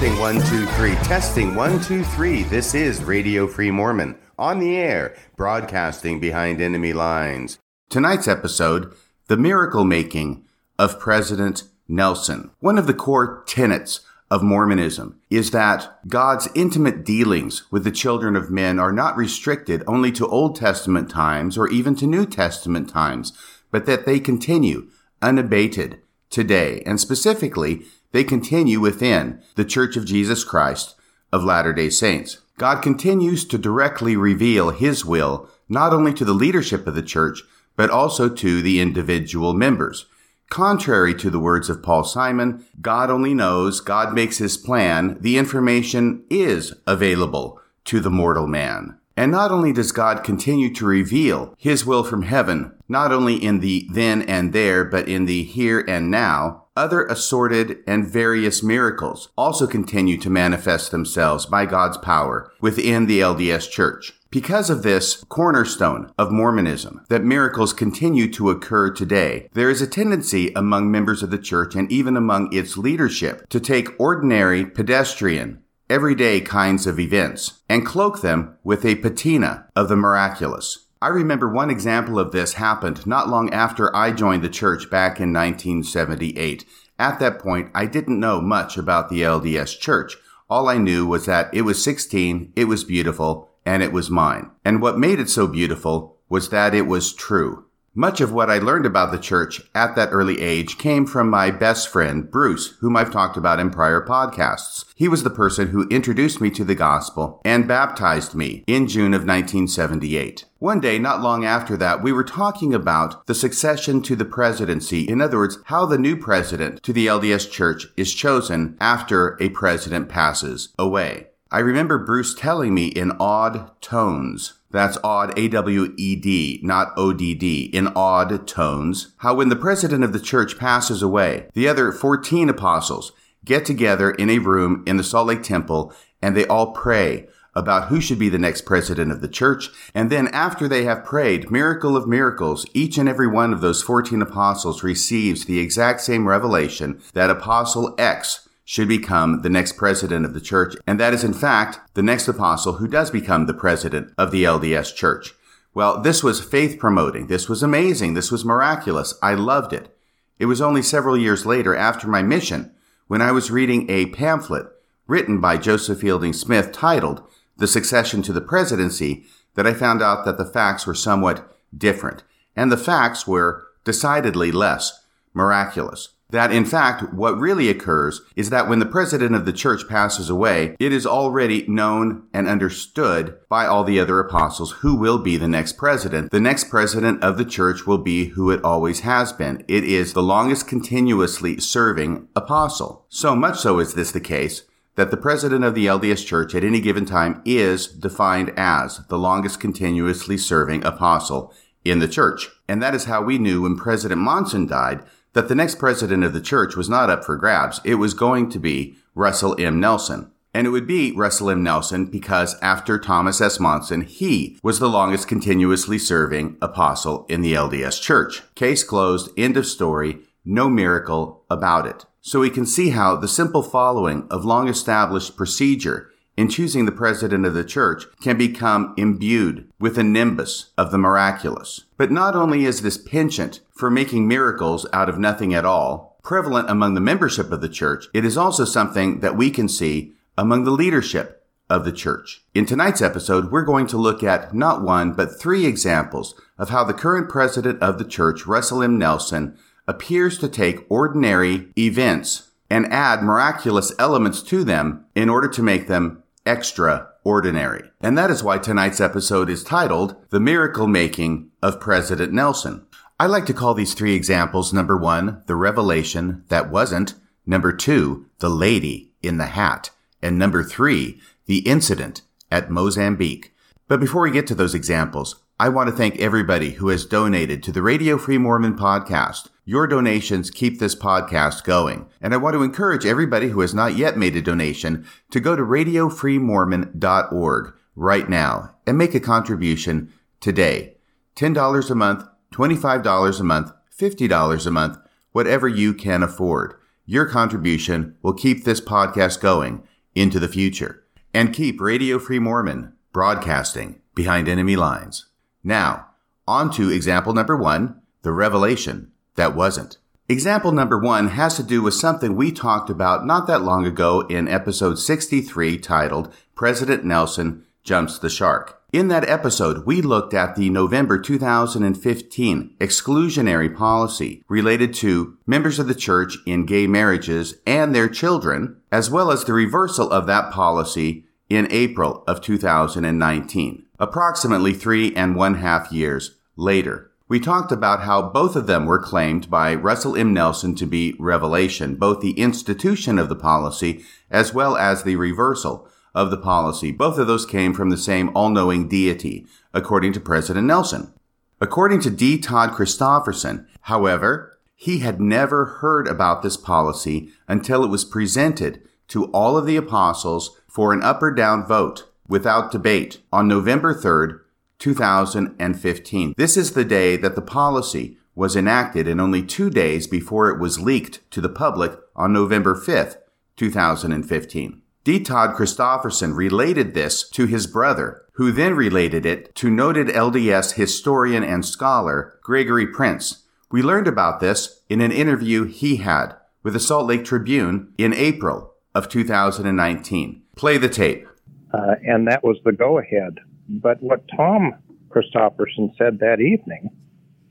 Testing one, two, three. Testing one, two, three. This is Radio Free Mormon on the air, broadcasting behind enemy lines. Tonight's episode The Miracle Making of President Nelson. One of the core tenets of Mormonism is that God's intimate dealings with the children of men are not restricted only to Old Testament times or even to New Testament times, but that they continue unabated today. And specifically, they continue within the Church of Jesus Christ of Latter day Saints. God continues to directly reveal His will not only to the leadership of the church, but also to the individual members. Contrary to the words of Paul Simon, God only knows, God makes his plan, the information is available to the mortal man. And not only does God continue to reveal his will from heaven, not only in the then and there, but in the here and now, other assorted and various miracles also continue to manifest themselves by God's power within the LDS Church. Because of this cornerstone of Mormonism, that miracles continue to occur today, there is a tendency among members of the church and even among its leadership to take ordinary, pedestrian, everyday kinds of events and cloak them with a patina of the miraculous. I remember one example of this happened not long after I joined the church back in 1978. At that point, I didn't know much about the LDS church. All I knew was that it was 16, it was beautiful, and it was mine. And what made it so beautiful was that it was true. Much of what I learned about the church at that early age came from my best friend, Bruce, whom I've talked about in prior podcasts. He was the person who introduced me to the gospel and baptized me in June of 1978. One day, not long after that, we were talking about the succession to the presidency. In other words, how the new president to the LDS church is chosen after a president passes away. I remember Bruce telling me in awed tones, that's odd, A-W-E-D, not O-D-D, in odd tones, how when the president of the church passes away, the other 14 apostles get together in a room in the Salt Lake Temple and they all pray about who should be the next president of the church. And then after they have prayed, miracle of miracles, each and every one of those 14 apostles receives the exact same revelation that apostle X should become the next president of the church. And that is in fact the next apostle who does become the president of the LDS church. Well, this was faith promoting. This was amazing. This was miraculous. I loved it. It was only several years later after my mission when I was reading a pamphlet written by Joseph Fielding Smith titled The Succession to the Presidency that I found out that the facts were somewhat different. And the facts were decidedly less miraculous. That in fact, what really occurs is that when the president of the church passes away, it is already known and understood by all the other apostles who will be the next president. The next president of the church will be who it always has been. It is the longest continuously serving apostle. So much so is this the case that the president of the LDS church at any given time is defined as the longest continuously serving apostle in the church. And that is how we knew when President Monson died that the next president of the church was not up for grabs. It was going to be Russell M. Nelson. And it would be Russell M. Nelson because after Thomas S. Monson, he was the longest continuously serving apostle in the LDS church. Case closed, end of story, no miracle about it. So we can see how the simple following of long established procedure in choosing the president of the church can become imbued with a nimbus of the miraculous. But not only is this penchant for making miracles out of nothing at all prevalent among the membership of the church, it is also something that we can see among the leadership of the church. In tonight's episode, we're going to look at not one, but three examples of how the current president of the church, Russell M. Nelson, appears to take ordinary events and add miraculous elements to them in order to make them extraordinary. And that is why tonight's episode is titled The Miracle Making of President Nelson. I like to call these three examples number one, the revelation that wasn't, number two, the lady in the hat, and number three, the incident at Mozambique. But before we get to those examples, I want to thank everybody who has donated to the Radio Free Mormon podcast. Your donations keep this podcast going. And I want to encourage everybody who has not yet made a donation to go to radiofreemormon.org right now and make a contribution today. $10 a month, $25 a month, $50 a month, whatever you can afford. Your contribution will keep this podcast going into the future and keep Radio Free Mormon broadcasting behind enemy lines. Now, on to example number one, the revelation that wasn't. Example number one has to do with something we talked about not that long ago in episode 63 titled President Nelson Jumps the Shark. In that episode, we looked at the November 2015 exclusionary policy related to members of the church in gay marriages and their children, as well as the reversal of that policy in April of 2019, approximately three and one half years later. We talked about how both of them were claimed by Russell M. Nelson to be revelation, both the institution of the policy as well as the reversal of the policy. Both of those came from the same all-knowing deity, according to President Nelson. According to D. Todd Christofferson, however, he had never heard about this policy until it was presented to all of the apostles for an up or down vote without debate on November 3rd, 2015. This is the day that the policy was enacted and only two days before it was leaked to the public on November 5th, 2015. Todd Christofferson related this to his brother, who then related it to noted LDS historian and scholar Gregory Prince. We learned about this in an interview he had with the Salt Lake Tribune in April of 2019. Play the tape. Uh, and that was the go ahead but what Tom Christofferson said that evening,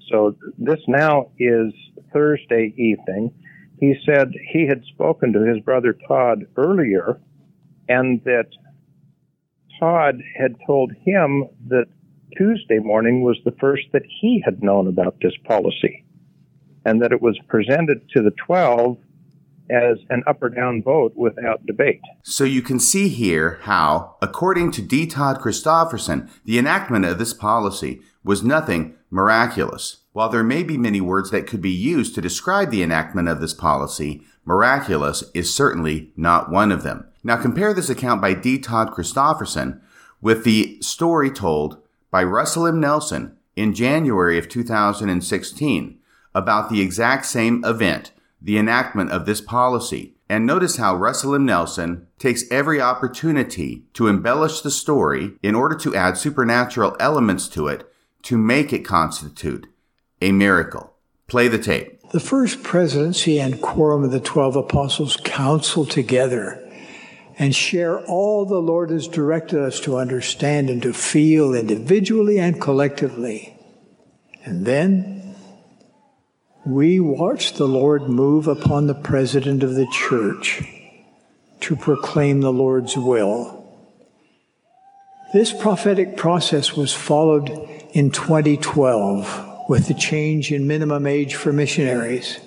so this now is Thursday evening, he said he had spoken to his brother Todd earlier and that Todd had told him that Tuesday morning was the first that he had known about this policy and that it was presented to the 12 as an up or down vote without debate. So you can see here how, according to D. Todd Christofferson, the enactment of this policy was nothing miraculous. While there may be many words that could be used to describe the enactment of this policy, miraculous is certainly not one of them. Now compare this account by D. Todd Christofferson with the story told by Russell M. Nelson in January of 2016 about the exact same event the enactment of this policy. And notice how Russell M. Nelson takes every opportunity to embellish the story in order to add supernatural elements to it to make it constitute a miracle. Play the tape. The first presidency and quorum of the 12 apostles counsel together and share all the Lord has directed us to understand and to feel individually and collectively. And then we watch the Lord move upon the president of the church to proclaim the Lord's will. This prophetic process was followed in 2012 with the change in minimum age for missionaries.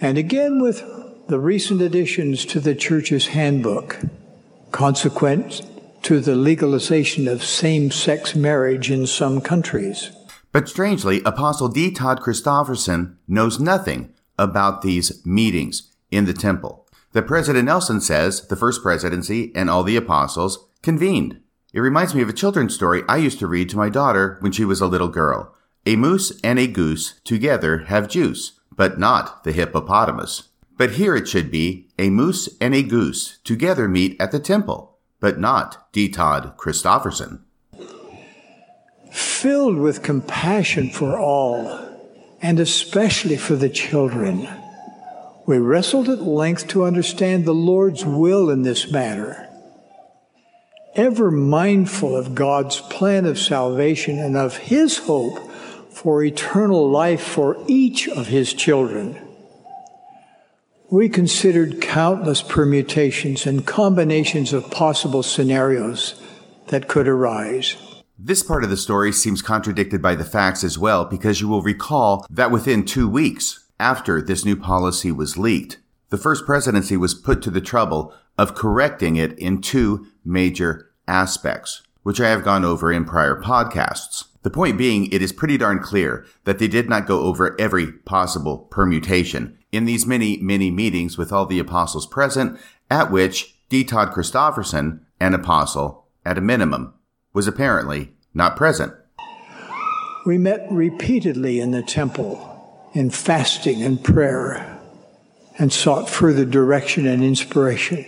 And again with the recent additions to the church's handbook, consequent to the legalization of same sex marriage in some countries. But strangely, Apostle D. Todd Christofferson knows nothing about these meetings in the temple. The President Nelson says the first presidency and all the apostles convened. It reminds me of a children's story I used to read to my daughter when she was a little girl. A moose and a goose together have juice, but not the hippopotamus. But here it should be a moose and a goose together meet at the temple, but not D. Todd Christofferson filled with compassion for all, and especially for the children. We wrestled at length to understand the Lord's will in this matter. Ever mindful of God's plan of salvation and of His hope for eternal life for each of His children, we considered countless permutations and combinations of possible scenarios that could arise. This part of the story seems contradicted by the facts as well because you will recall that within two weeks after this new policy was leaked, the first presidency was put to the trouble of correcting it in two major aspects, which I have gone over in prior podcasts. The point being, it is pretty darn clear that they did not go over every possible permutation in these many, many meetings with all the apostles present, at which D. Todd Christofferson, an apostle, at a minimum, was apparently not present. We met repeatedly in the temple in fasting and prayer and sought further direction and inspiration.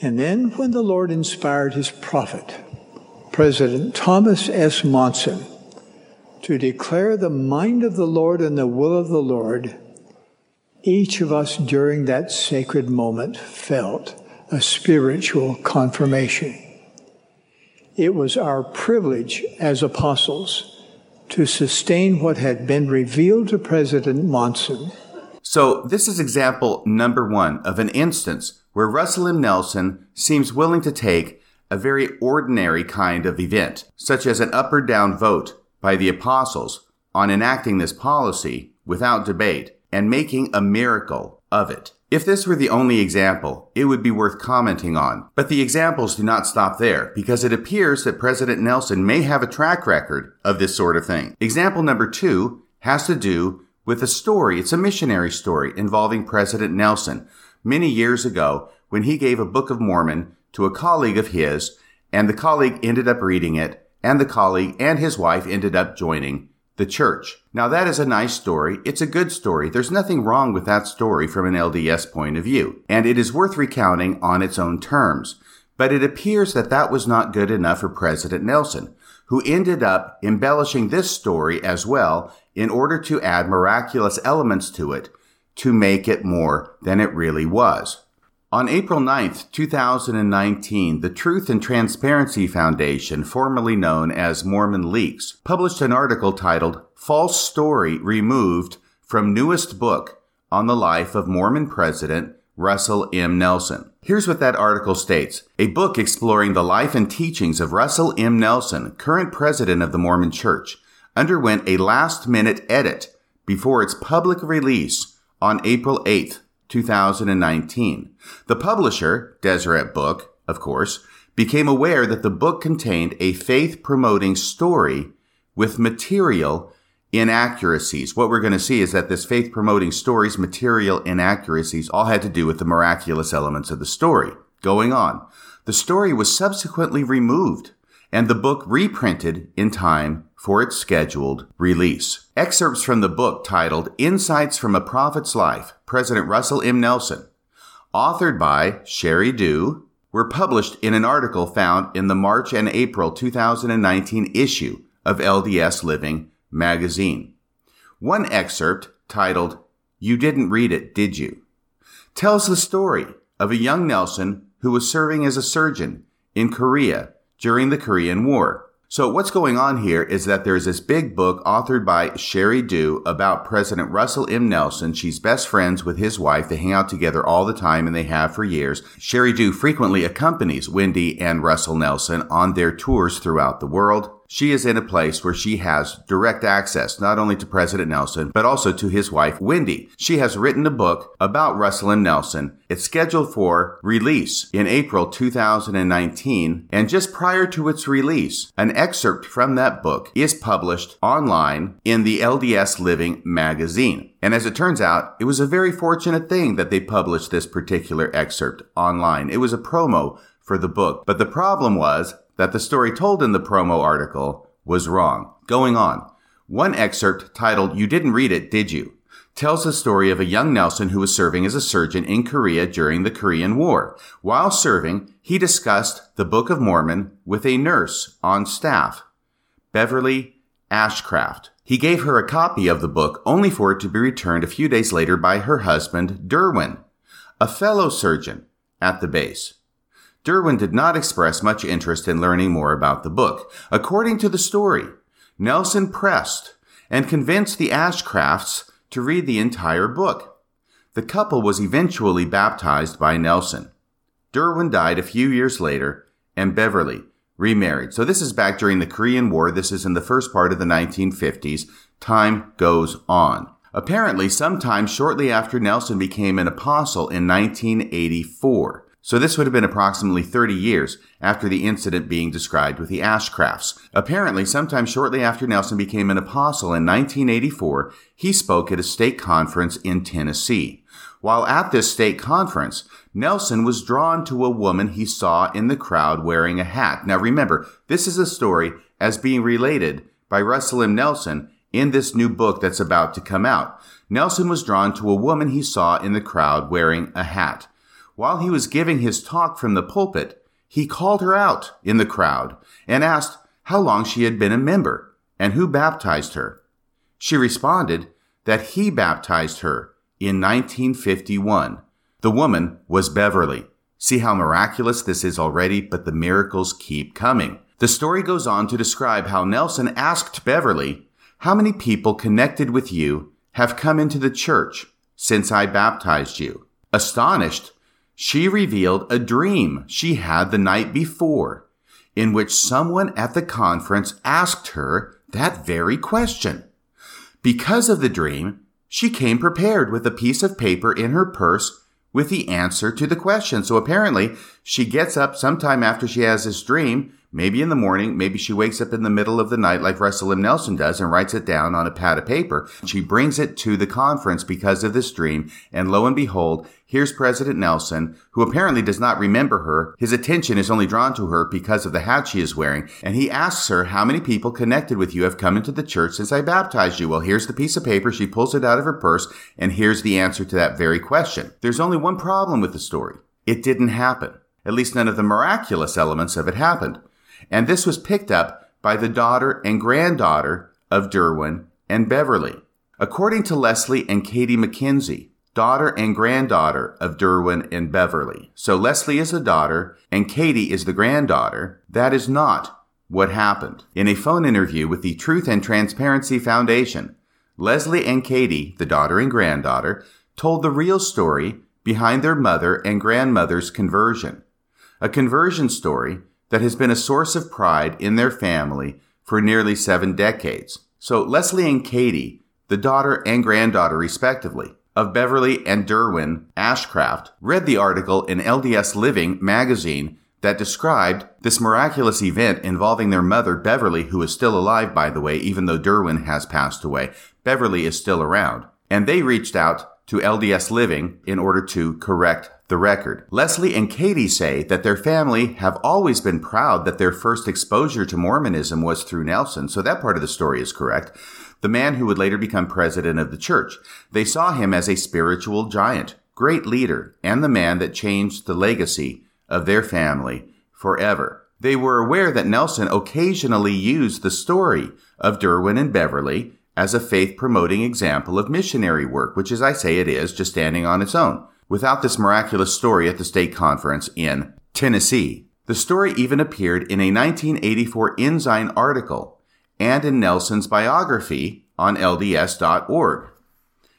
And then, when the Lord inspired his prophet, President Thomas S. Monson, to declare the mind of the Lord and the will of the Lord, each of us during that sacred moment felt a spiritual confirmation. It was our privilege as apostles to sustain what had been revealed to President Monson. So, this is example number one of an instance where Russell M. Nelson seems willing to take a very ordinary kind of event, such as an up or down vote by the apostles on enacting this policy without debate and making a miracle of it. If this were the only example, it would be worth commenting on. But the examples do not stop there because it appears that President Nelson may have a track record of this sort of thing. Example number two has to do with a story. It's a missionary story involving President Nelson many years ago when he gave a Book of Mormon to a colleague of his and the colleague ended up reading it and the colleague and his wife ended up joining the church. Now that is a nice story. It's a good story. There's nothing wrong with that story from an LDS point of view, and it is worth recounting on its own terms. But it appears that that was not good enough for President Nelson, who ended up embellishing this story as well in order to add miraculous elements to it to make it more than it really was. On April 9, 2019, the Truth and Transparency Foundation, formerly known as Mormon Leaks, published an article titled False Story Removed from Newest Book on the Life of Mormon President Russell M. Nelson. Here's what that article states. A book exploring the life and teachings of Russell M. Nelson, current president of the Mormon Church, underwent a last minute edit before its public release on April 8, 2019. The publisher, Deseret Book, of course, became aware that the book contained a faith promoting story with material inaccuracies. What we're going to see is that this faith promoting story's material inaccuracies all had to do with the miraculous elements of the story. Going on. The story was subsequently removed and the book reprinted in time for its scheduled release. Excerpts from the book titled Insights from a Prophet's Life, President Russell M. Nelson, authored by Sheri Dew, were published in an article found in the March and April 2019 issue of LDS Living magazine. One excerpt, titled You Didn't Read It, Did You? tells the story of a young Nelson who was serving as a surgeon in Korea during the Korean War. So what's going on here is that there's this big book authored by Sheri Dew about President Russell M. Nelson. She's best friends with his wife. They hang out together all the time and they have for years. Sheri Dew frequently accompanies Wendy and Russell Nelson on their tours throughout the world she is in a place where she has direct access not only to President Nelson, but also to his wife, Wendy. She has written a book about Russell M. Nelson. It's scheduled for release in April 2019. And just prior to its release, an excerpt from that book is published online in the LDS Living magazine. And as it turns out, it was a very fortunate thing that they published this particular excerpt online. It was a promo for the book. But the problem was that the story told in the promo article was wrong. Going on. One excerpt titled You Didn't Read It, Did You? tells the story of a young Nelson who was serving as a surgeon in Korea during the Korean War. While serving, he discussed the Book of Mormon with a nurse on staff, Beverly Ashcraft. He gave her a copy of the book only for it to be returned a few days later by her husband, Derwin, a fellow surgeon at the base. Derwin did not express much interest in learning more about the book. According to the story, Nelson pressed and convinced the Ashcrafts to read the entire book. The couple was eventually baptized by Nelson. Derwin died a few years later, and Beverly remarried. So this is back during the Korean War. This is in the first part of the 1950s. Time goes on. Apparently, sometime shortly after Nelson became an apostle in 1984, so this would have been approximately 30 years after the incident being described with the Ashcrafts. Apparently, sometime shortly after Nelson became an apostle in 1984, he spoke at a stake conference in Tennessee. While at this stake conference, Nelson was drawn to a woman he saw in the crowd wearing a hat. Now remember, this is a story as being related by Russell M. Nelson in this new book that's about to come out. Nelson was drawn to a woman he saw in the crowd wearing a hat. While he was giving his talk from the pulpit, he called her out in the crowd and asked how long she had been a member and who baptized her. She responded that he baptized her in 1951. The woman was Beverly. See how miraculous this is already, but the miracles keep coming. The story goes on to describe how Nelson asked Beverly, How many people connected with you have come into the church since I baptized you? Astonished, she revealed a dream she had the night before in which someone at the conference asked her that very question. Because of the dream, she came prepared with a piece of paper in her purse with the answer to the question. So apparently, she gets up sometime after she has this dream Maybe in the morning, maybe she wakes up in the middle of the night like Russell M. Nelson does and writes it down on a pad of paper. She brings it to the conference because of this dream. And lo and behold, here's President Nelson, who apparently does not remember her. His attention is only drawn to her because of the hat she is wearing. And he asks her, how many people connected with you have come into the church since I baptized you? Well, here's the piece of paper. She pulls it out of her purse and here's the answer to that very question. There's only one problem with the story. It didn't happen. At least none of the miraculous elements of it happened and this was picked up by the daughter and granddaughter of Derwin and Beverly. According to Leslie and Katie McKenzie, daughter and granddaughter of Derwin and Beverly. So Leslie is the daughter and Katie is the granddaughter. That is not what happened. In a phone interview with the Truth and Transparency Foundation, Leslie and Katie, the daughter and granddaughter, told the real story behind their mother and grandmother's conversion. A conversion story that has been a source of pride in their family for nearly seven decades. So Leslie and Katie, the daughter and granddaughter respectively, of Beverly and Derwin Ashcraft, read the article in LDS Living magazine that described this miraculous event involving their mother, Beverly, who is still alive, by the way, even though Derwin has passed away. Beverly is still around. And they reached out to LDS Living in order to correct the record. Leslie and Katie say that their family have always been proud that their first exposure to Mormonism was through Nelson, so that part of the story is correct. The man who would later become president of the church. They saw him as a spiritual giant, great leader, and the man that changed the legacy of their family forever. They were aware that Nelson occasionally used the story of Derwin and Beverly as a faith promoting example of missionary work, which as I say it is, just standing on its own without this miraculous story at the stake conference in Tennessee. The story even appeared in a 1984 Ensign article and in Nelson's biography on LDS.org.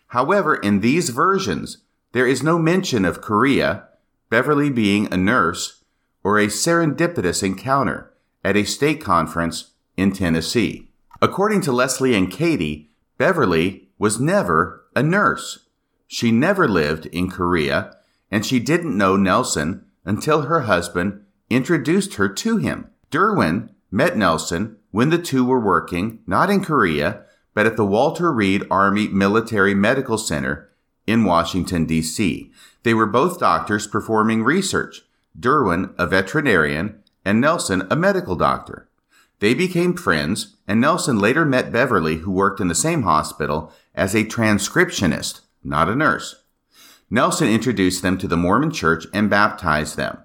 However, in these versions, there is no mention of Korea, Beverly being a nurse, or a serendipitous encounter at a stake conference in Tennessee. According to Leslie and Katie, Beverly was never a nurse. She never lived in Korea, and she didn't know Nelson until her husband introduced her to him. Derwin met Nelson when the two were working not in Korea, but at the Walter Reed Army Military Medical Center in Washington, D.C. They were both doctors performing research, Derwin a veterinarian and Nelson a medical doctor. They became friends, and Nelson later met Beverly, who worked in the same hospital, as a transcriptionist not a nurse. Nelson introduced them to the Mormon church and baptized them.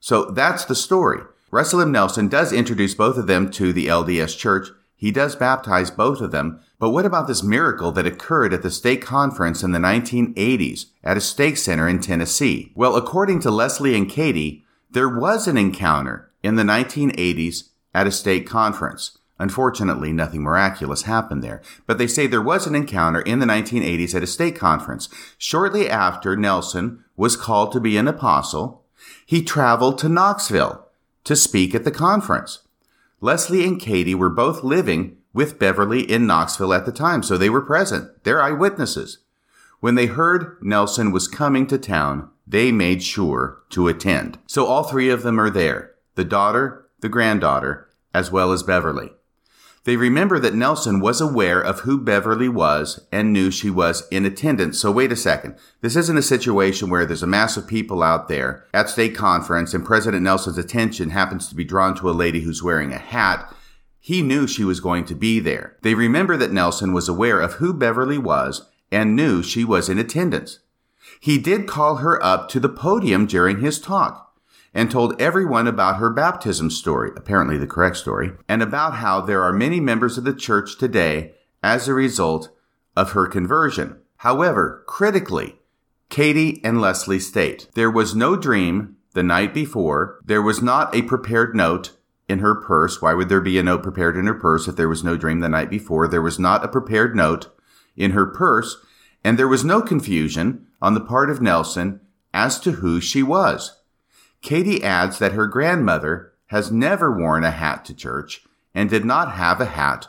So that's the story. Russell. Nelson does introduce both of them to the LDS church. He does baptize both of them. But what about this miracle that occurred at the stake conference in the 1980s at a stake center in Tennessee? Well, according to Leslie and Katie, there was an encounter in the 1980s at a stake conference. Unfortunately, nothing miraculous happened there, but they say there was an encounter in the 1980s at a stake conference. Shortly after Nelson was called to be an apostle, he traveled to Knoxville to speak at the conference. Leslie and Katie were both living with Beverly in Knoxville at the time, so they were present. They're eyewitnesses. When they heard Nelson was coming to town, they made sure to attend. So all three of them are there the daughter, the granddaughter, as well as Beverly. They remember that Nelson was aware of who Beverly was and knew she was in attendance. So wait a second. This isn't a situation where there's a mass of people out there at stake conference and President Nelson's attention happens to be drawn to a lady who's wearing a hat. He knew she was going to be there. They remember that Nelson was aware of who Beverly was and knew she was in attendance. He did call her up to the podium during his talk and told everyone about her baptism story, apparently the correct story, and about how there are many members of the church today as a result of her conversion. However, critically, Katie and Leslie state there was no dream the night before, there was not a prepared note in her purse. Why would there be a note prepared in her purse if there was no dream the night before? There was not a prepared note in her purse, and there was no confusion on the part of Nelson as to who she was. Katie adds that her grandmother has never worn a hat to church and did not have a hat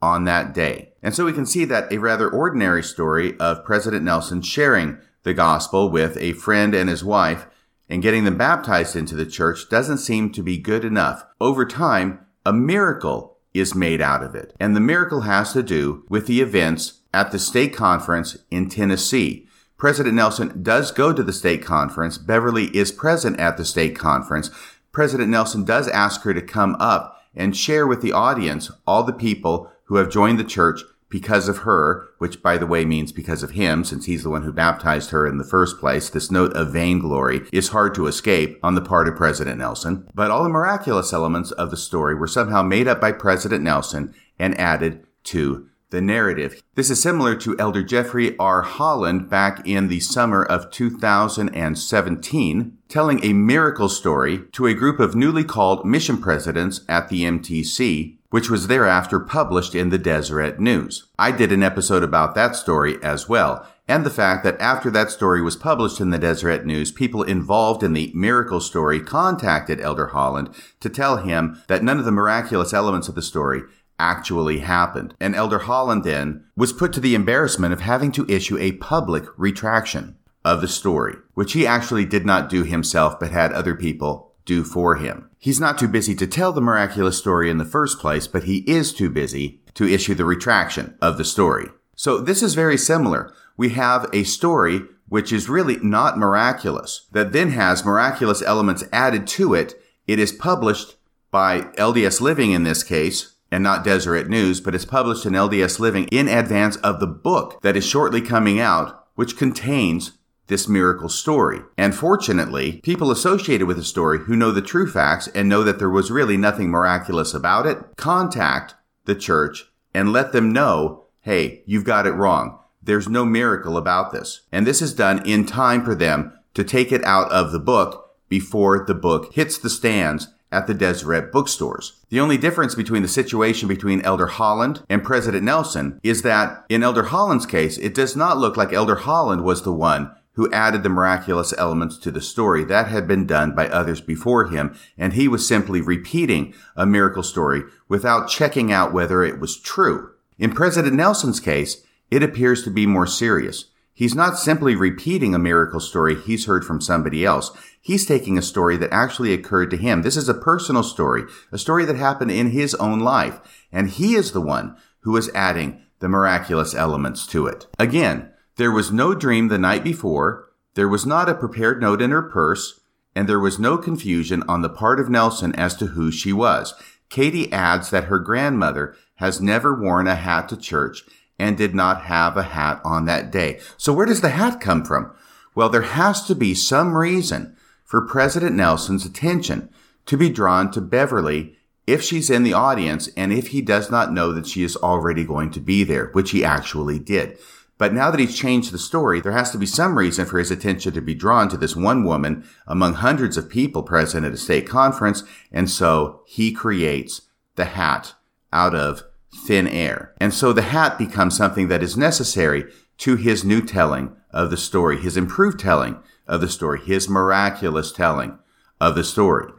on that day. And so we can see that a rather ordinary story of President Nelson sharing the gospel with a friend and his wife and getting them baptized into the church doesn't seem to be good enough. Over time, a miracle is made out of it. And the miracle has to do with the events at the stake conference in Tennessee. President Nelson does go to the stake conference. Beverly is present at the stake conference. President Nelson does ask her to come up and share with the audience all the people who have joined the church because of her, which by the way means because of him, since he's the one who baptized her in the first place, this note of vainglory is hard to escape on the part of President Nelson. But all the miraculous elements of the story were somehow made up by President Nelson and added to the narrative. This is similar to Elder Jeffrey R. Holland back in the summer of 2017, telling a miracle story to a group of newly called mission presidents at the MTC which was thereafter published in the Deseret News. I did an episode about that story as well, and the fact that after that story was published in the Deseret News, people involved in the miracle story contacted Elder Holland to tell him that none of the miraculous elements of the story actually happened. And Elder Holland then was put to the embarrassment of having to issue a public retraction of the story, which he actually did not do himself but had other people do for him. He's not too busy to tell the miraculous story in the first place, but he is too busy to issue the retraction of the story. So this is very similar. We have a story which is really not miraculous, that then has miraculous elements added to it. It is published by LDS Living in this case, and not Deseret News, but it's published in LDS Living in advance of the book that is shortly coming out, which contains this miracle story. And fortunately, people associated with the story who know the true facts and know that there was really nothing miraculous about it contact the church and let them know, hey, you've got it wrong. There's no miracle about this. And this is done in time for them to take it out of the book before the book hits the stands at the Deseret bookstores. The only difference between the situation between Elder Holland and President Nelson is that in Elder Holland's case, it does not look like Elder Holland was the one who added the miraculous elements to the story. That had been done by others before him, and he was simply repeating a miracle story without checking out whether it was true. In President Nelson's case, it appears to be more serious. He's not simply repeating a miracle story he's heard from somebody else. He's taking a story that actually occurred to him. This is a personal story, a story that happened in his own life, and he is the one who is adding the miraculous elements to it. Again, there was no dream the night before, there was not a prepared note in her purse, and there was no confusion on the part of Nelson as to who she was. Katie adds that her grandmother has never worn a hat to church and did not have a hat on that day. So where does the hat come from? Well, there has to be some reason for President Nelson's attention to be drawn to Beverly if she's in the audience and if he does not know that she is already going to be there, which he actually did. But now that he's changed the story, there has to be some reason for his attention to be drawn to this one woman among hundreds of people present at a stake conference. And so he creates the hat out of thin air. And so the hat becomes something that is necessary to his new telling of the story, his improved telling of the story, his miraculous telling of the story.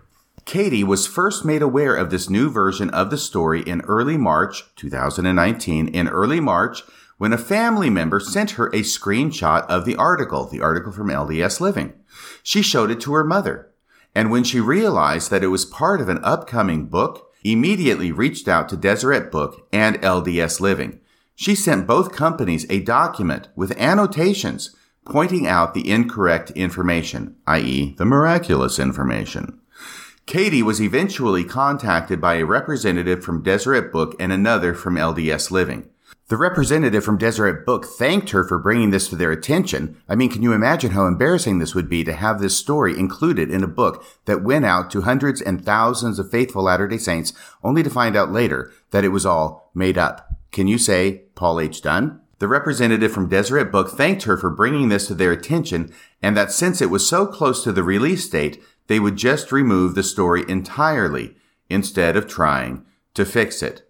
Katie was first made aware of this new version of the story in early March 2019. In early March, when a family member sent her a screenshot of the article, the article from LDS Living. She showed it to her mother. And when she realized that it was part of an upcoming book, immediately reached out to Deseret Book and LDS Living. She sent both companies a document with annotations pointing out the incorrect information, i.e., the miraculous information. Katie was eventually contacted by a representative from Deseret Book and another from LDS Living. The representative from Deseret Book thanked her for bringing this to their attention. I mean, can you imagine how embarrassing this would be to have this story included in a book that went out to hundreds and thousands of faithful Latter-day Saints only to find out later that it was all made up? Can you say Paul H. Dunn? The representative from Deseret Book thanked her for bringing this to their attention and that since it was so close to the release date, they would just remove the story entirely instead of trying to fix it.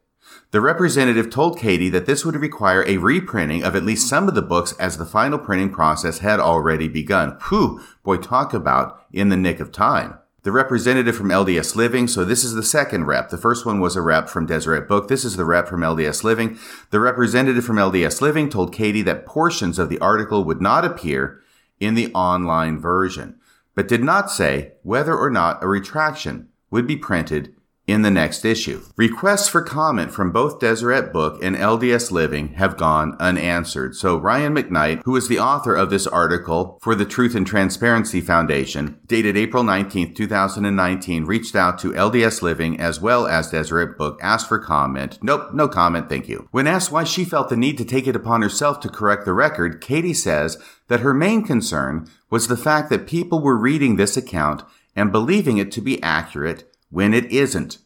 The representative told Katie that this would require a reprinting of at least some of the books as the final printing process had already begun. Whew, boy, talk about in the nick of time. The representative from LDS Living, so this is the second rep. The first one was a rep from Deseret Book. This is the rep from LDS Living. The representative from LDS Living told Katie that portions of the article would not appear in the online version, but did not say whether or not a retraction would be printed in the next issue. Requests for comment from both Deseret Book and LDS Living have gone unanswered. So Ryan McKnight, who is the author of this article for the Truth and Transparency Foundation, dated April 19, 2019, reached out to LDS Living as well as Deseret Book, asked for comment. Nope, no comment, thank you. When asked why she felt the need to take it upon herself to correct the record, Katie says that her main concern was the fact that people were reading this account and believing it to be accurate when it isn't.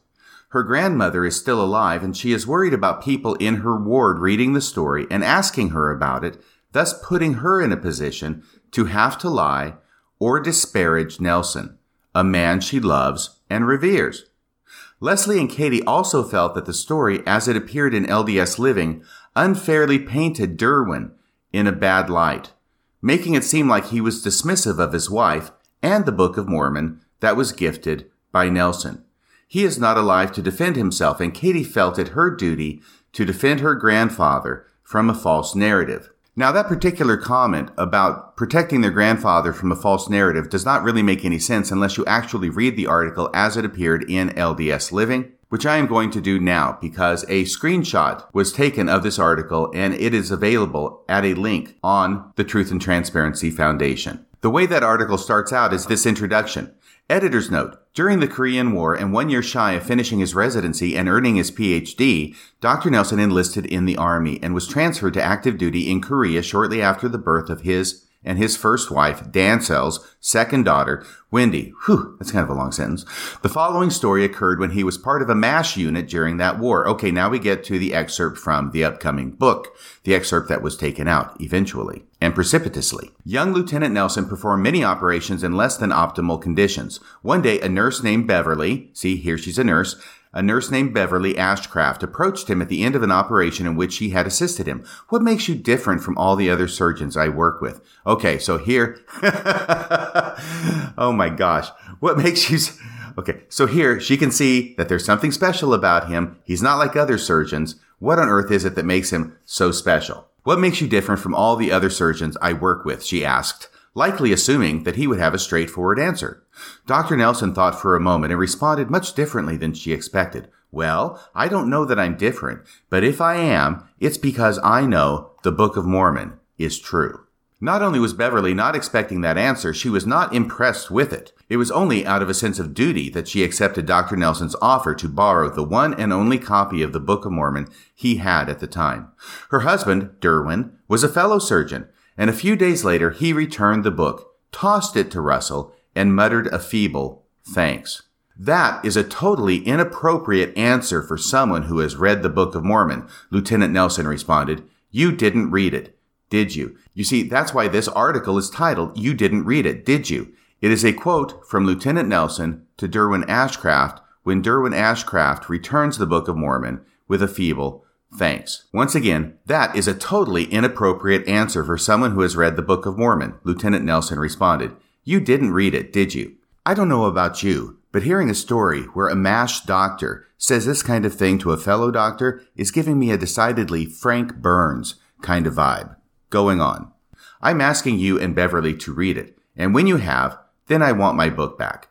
Her grandmother is still alive and she is worried about people in her ward reading the story and asking her about it, thus putting her in a position to have to lie or disparage Nelson, a man she loves and reveres. Leslie and Katie also felt that the story, as it appeared in LDS Living, unfairly painted Derwin in a bad light, making it seem like he was dismissive of his wife and the Book of Mormon that was gifted by Nelson. He is not alive to defend himself, and Katie felt it her duty to defend her grandfather from a false narrative. Now, that particular comment about protecting their grandfather from a false narrative does not really make any sense unless you actually read the article as it appeared in LDS Living, which I am going to do now because a screenshot was taken of this article and it is available at a link on the Truth and Transparency Foundation. The way that article starts out is this introduction. Editor's note. During the Korean War and one year shy of finishing his residency and earning his PhD, Dr. Nelson enlisted in the Army and was transferred to active duty in Korea shortly after the birth of his and his first wife, Dantzel's second daughter, Wendy. Whew, that's kind of a long sentence. The following story occurred when he was part of a MASH unit during that war. Okay, now we get to the excerpt from the upcoming book, the excerpt that was taken out eventually and precipitously. Young Lieutenant Nelson performed many operations in less than optimal conditions. One day, a nurse named Beverly, see, here she's a nurse, a nurse named Beverly Ashcraft approached him at the end of an operation in which he had assisted him. What makes you different from all the other surgeons I work with? Okay, so here, oh my gosh, what makes you, okay, so here she can see that there's something special about him. He's not like other surgeons. What on earth is it that makes him so special? What makes you different from all the other surgeons I work with? She asked likely assuming that he would have a straightforward answer. Dr. Nelson thought for a moment and responded much differently than she expected. Well, I don't know that I'm different, but if I am, it's because I know the Book of Mormon is true. Not only was Beverly not expecting that answer, she was not impressed with it. It was only out of a sense of duty that she accepted Dr. Nelson's offer to borrow the one and only copy of the Book of Mormon he had at the time. Her husband, Derwin, was a fellow surgeon, and a few days later he returned the book, tossed it to Russell, and muttered a feeble thanks. That is a totally inappropriate answer for someone who has read the Book of Mormon, Lieutenant Nelson responded. You didn't read it, did you? You see, that's why this article is titled, You Didn't Read It, Did You? It is a quote from Lieutenant Nelson to Derwin Ashcraft when Derwin Ashcraft returns the Book of Mormon with a feeble Thanks. Once again, that is a totally inappropriate answer for someone who has read the Book of Mormon, Lieutenant Nelson responded. You didn't read it, did you? I don't know about you, but hearing a story where a MASH doctor says this kind of thing to a fellow doctor is giving me a decidedly Frank Burns kind of vibe. Going on. I'm asking you and Beverly to read it, and when you have, then I want my book back.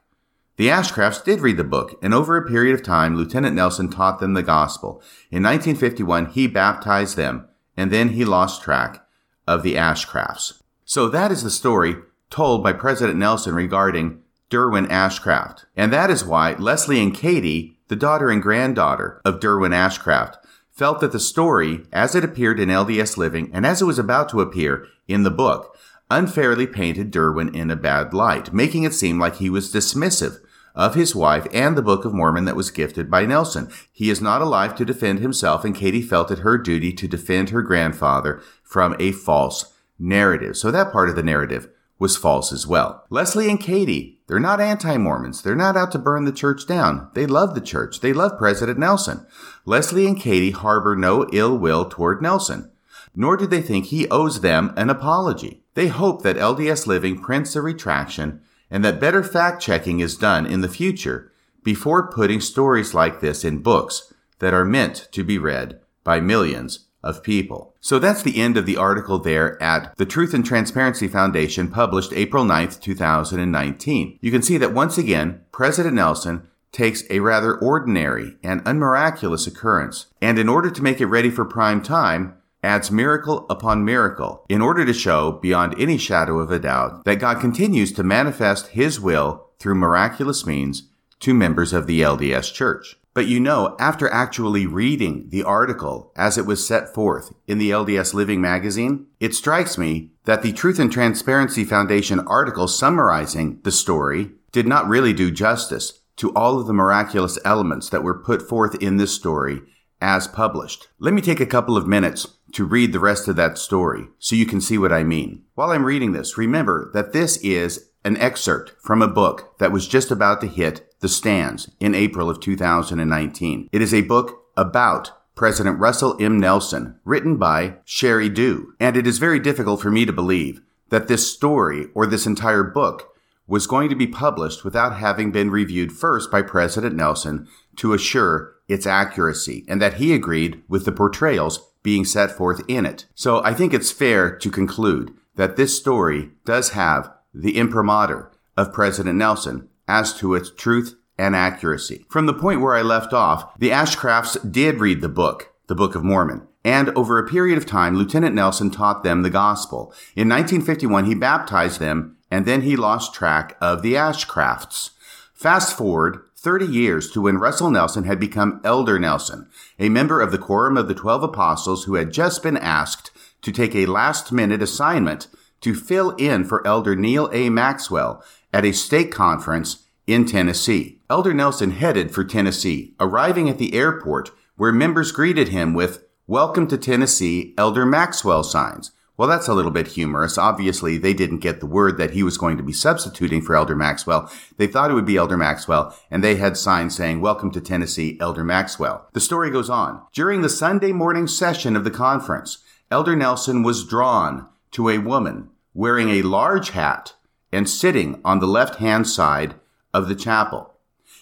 The Ashcrafts did read the book, and over a period of time, Lieutenant Nelson taught them the gospel. In 1951, he baptized them, and then he lost track of the Ashcrafts. So that is the story told by President Nelson regarding Derwin Ashcraft. And that is why Leslie and Katie, the daughter and granddaughter of Derwin Ashcraft, felt that the story, as it appeared in LDS Living and as it was about to appear in the book, unfairly painted Derwin in a bad light, making it seem like he was dismissive of his wife and the Book of Mormon that was gifted by Nelson. He is not alive to defend himself, and Katie felt it her duty to defend her grandfather from a false narrative. So that part of the narrative was false as well. Leslie and Katie, they're not anti-Mormons. They're not out to burn the church down. They love the church. They love President Nelson. Leslie and Katie harbor no ill will toward Nelson, nor do they think he owes them an apology. They hope that LDS Living prints a retraction and that better fact checking is done in the future before putting stories like this in books that are meant to be read by millions of people. So that's the end of the article there at the Truth and Transparency Foundation published April 9th, 2019. You can see that once again, President Nelson takes a rather ordinary and unmiraculous occurrence, and in order to make it ready for prime time, adds miracle upon miracle in order to show beyond any shadow of a doubt that God continues to manifest His will through miraculous means to members of the LDS Church. But you know, after actually reading the article as it was set forth in the LDS Living magazine, it strikes me that the Truth and Transparency Foundation article summarizing the story did not really do justice to all of the miraculous elements that were put forth in this story as published. Let me take a couple of minutes to read the rest of that story so you can see what I mean. While I'm reading this, remember that this is an excerpt from a book that was just about to hit the stands in April of 2019. It is a book about President Russell M. Nelson, written by Sheri Dew. And it is very difficult for me to believe that this story or this entire book was going to be published without having been reviewed first by President Nelson to assure its accuracy and that he agreed with the portrayals being set forth in it. So I think it's fair to conclude that this story does have the imprimatur of President Nelson as to its truth and accuracy. From the point where I left off, the Ashcrafts did read the book, the Book of Mormon. And over a period of time, Lieutenant Nelson taught them the gospel. In 1951, he baptized them, and then he lost track of the Ashcrafts. Fast forward 30 years to when Russell Nelson had become Elder Nelson, a member of the Quorum of the Twelve Apostles who had just been asked to take a last minute assignment to fill in for Elder Neal A. Maxwell at a stake conference in Tennessee. Elder Nelson headed for Tennessee, arriving at the airport where members greeted him with Welcome to Tennessee, Elder Maxwell signs. Well, that's a little bit humorous. Obviously, they didn't get the word that he was going to be substituting for Elder Maxwell. They thought it would be Elder Maxwell, and they had signs saying, Welcome to Tennessee, Elder Maxwell. The story goes on. During the Sunday morning session of the conference, Elder Nelson was drawn to a woman wearing a large hat and sitting on the left hand side of the chapel.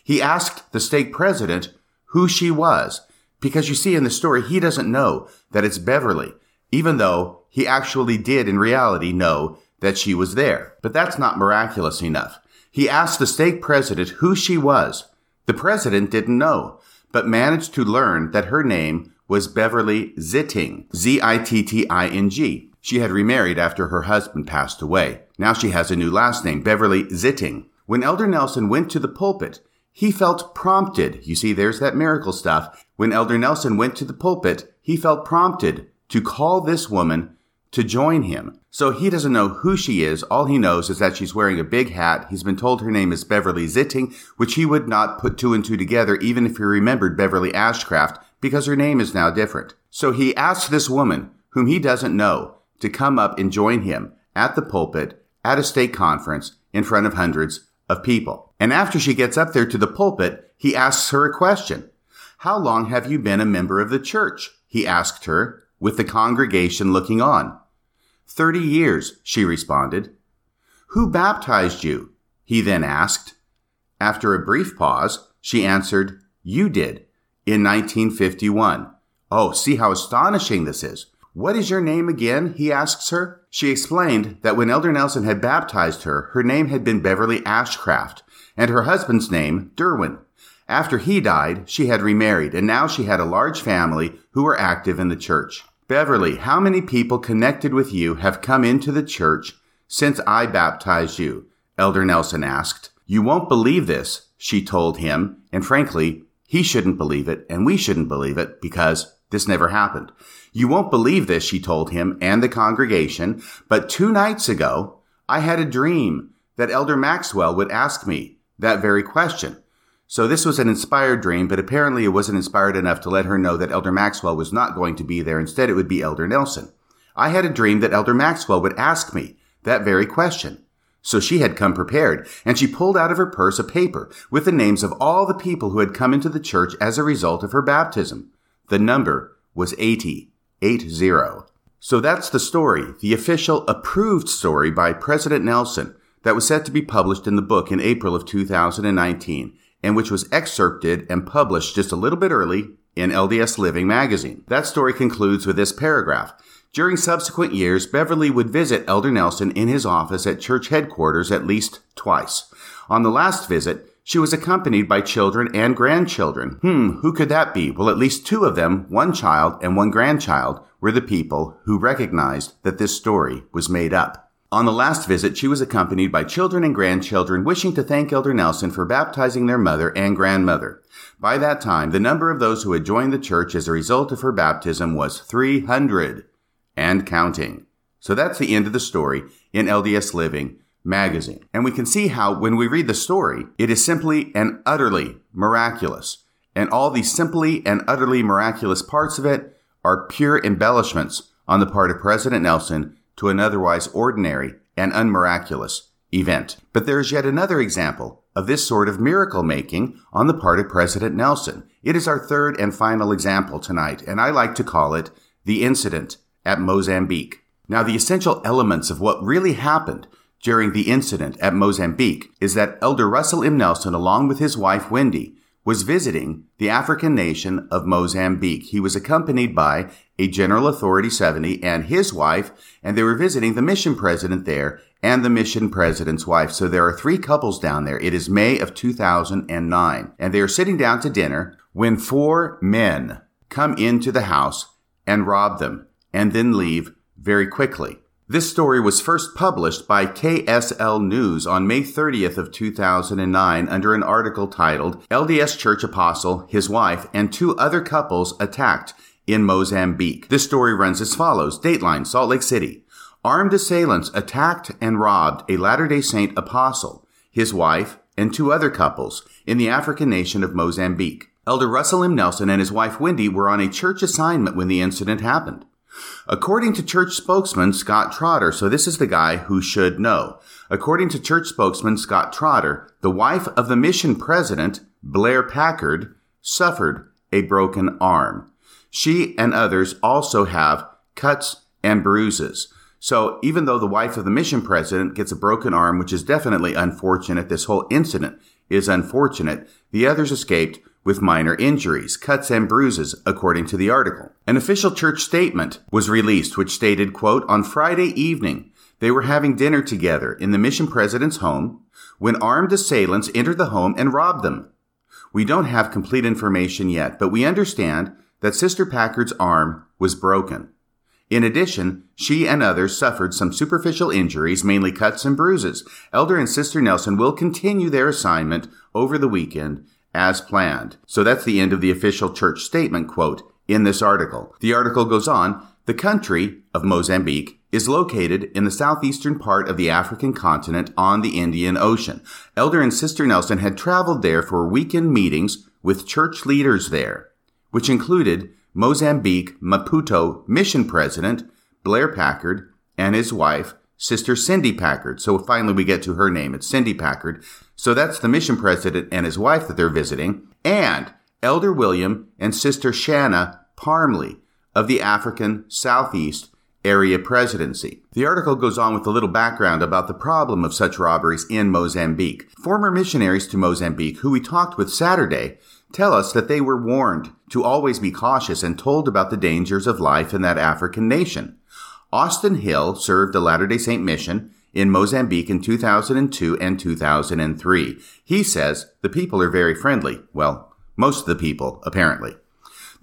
He asked the stake president who she was, because you see in the story, he doesn't know that it's Beverly, even though he actually did in reality know that she was there. But that's not miraculous enough. He asked the stake president who she was. The president didn't know, but managed to learn that her name was Beverly Zitting, Z-I-T-T-I-N-G. She had remarried after her husband passed away. Now she has a new last name, Beverly Zitting. When Elder Nelson went to the pulpit, he felt prompted. You see, there's that miracle stuff. When Elder Nelson went to the pulpit, he felt prompted to call this woman to join him. So he doesn't know who she is. All he knows is that she's wearing a big hat. He's been told her name is Beverly Zitting, which he would not put two and two together even if he remembered Beverly Ashcraft because her name is now different. So he asks this woman, whom he doesn't know, to come up and join him at the pulpit at a stake conference in front of hundreds of people. And after she gets up there to the pulpit, he asks her a question. How long have you been a member of the church? He asked her, with the congregation looking on. Thirty years, she responded. Who baptized you? He then asked. After a brief pause, she answered, You did, in 1951. Oh, see how astonishing this is. What is your name again? He asks her. She explained that when Elder Nelson had baptized her, her name had been Beverly Ashcraft, and her husband's name, Derwin. After he died, she had remarried, and now she had a large family who were active in the church. Beverly, how many people connected with you have come into the church since I baptized you? Elder Nelson asked. You won't believe this, she told him, and frankly, he shouldn't believe it, and we shouldn't believe it because This never happened. You won't believe this, she told him and the congregation, but two nights ago, I had a dream that Elder Maxwell would ask me that very question. So this was an inspired dream, but apparently it wasn't inspired enough to let her know that Elder Maxwell was not going to be there. Instead, it would be Elder Nelson. I had a dream that Elder Maxwell would ask me that very question. So she had come prepared, and she pulled out of her purse a paper with the names of all the people who had come into the church as a result of her baptism. The number was 80, 80. So that's the story, the official approved story by President Nelson that was set to be published in the book in April of 2019 and which was excerpted and published just a little bit early in LDS Living magazine. That story concludes with this paragraph. During subsequent years, Beverly would visit Elder Nelson in his office at church headquarters at least twice. On the last visit, she was accompanied by children and grandchildren. Hmm, who could that be? Well, at least two of them, one child and one grandchild, were the people who recognized that this story was made up. On the last visit, she was accompanied by children and grandchildren wishing to thank Elder Nelson for baptizing their mother and grandmother. By that time, the number of those who had joined the church as a result of her baptism was 300 and counting. So that's the end of the story in LDS Living magazine. And we can see how when we read the story, it is simply and utterly miraculous. And all these simply and utterly miraculous parts of it are pure embellishments on the part of President Nelson to an otherwise ordinary and unmiraculous event. But there is yet another example of this sort of miracle making on the part of President Nelson. It is our third and final example tonight, and I like to call it the incident at Mozambique. Now, the essential elements of what really happened during the incident at Mozambique is that Elder Russell M. Nelson, along with his wife Wendy, was visiting the African nation of Mozambique. He was accompanied by a General Authority 70 and his wife, and they were visiting the mission president there and the mission president's wife. So there are three couples down there. It is May of 2009, and they are sitting down to dinner when four men come into the house and rob them and then leave very quickly. This story was first published by KSL News on May 30th of 2009 under an article titled LDS Church Apostle, his wife, and two other couples attacked in Mozambique. This story runs as follows. Dateline, Salt Lake City. Armed assailants attacked and robbed a Latter-day Saint apostle, his wife, and two other couples in the African nation of Mozambique. Elder Russell M. Nelson and his wife Wendy were on a church assignment when the incident happened. According to church spokesman Scott Trotter, so this is the guy who should know. According to church spokesman Scott Trotter, the wife of the mission president, Blair Packard, suffered a broken arm. She and others also have cuts and bruises. So even though the wife of the mission president gets a broken arm, which is definitely unfortunate, this whole incident is unfortunate, the others escaped with minor injuries, cuts, and bruises, according to the article. An official church statement was released which stated, quote, on Friday evening, they were having dinner together in the mission president's home when armed assailants entered the home and robbed them. We don't have complete information yet, but we understand that Sister Packard's arm was broken. In addition, she and others suffered some superficial injuries, mainly cuts and bruises. Elder and Sister Nelson will continue their assignment over the weekend as planned. So that's the end of the official church statement quote in this article. The article goes on, the country of Mozambique is located in the southeastern part of the African continent on the Indian Ocean. Elder and Sister Nelson had traveled there for weekend meetings with church leaders there, which included Mozambique Maputo mission president Blair Packard and his wife, Sister Cindy Packard. So finally we get to her name. It's Cindy Packard. So that's the mission president and his wife that they're visiting, and Elder William and Sister Shanna Parmley of the African Southeast Area Presidency. The article goes on with a little background about the problem of such robberies in Mozambique. Former missionaries to Mozambique, who we talked with Saturday, tell us that they were warned to always be cautious and told about the dangers of life in that African nation. Austin Hill served a Latter day Saint mission in Mozambique in 2002 and 2003. He says the people are very friendly. Well, most of the people, apparently.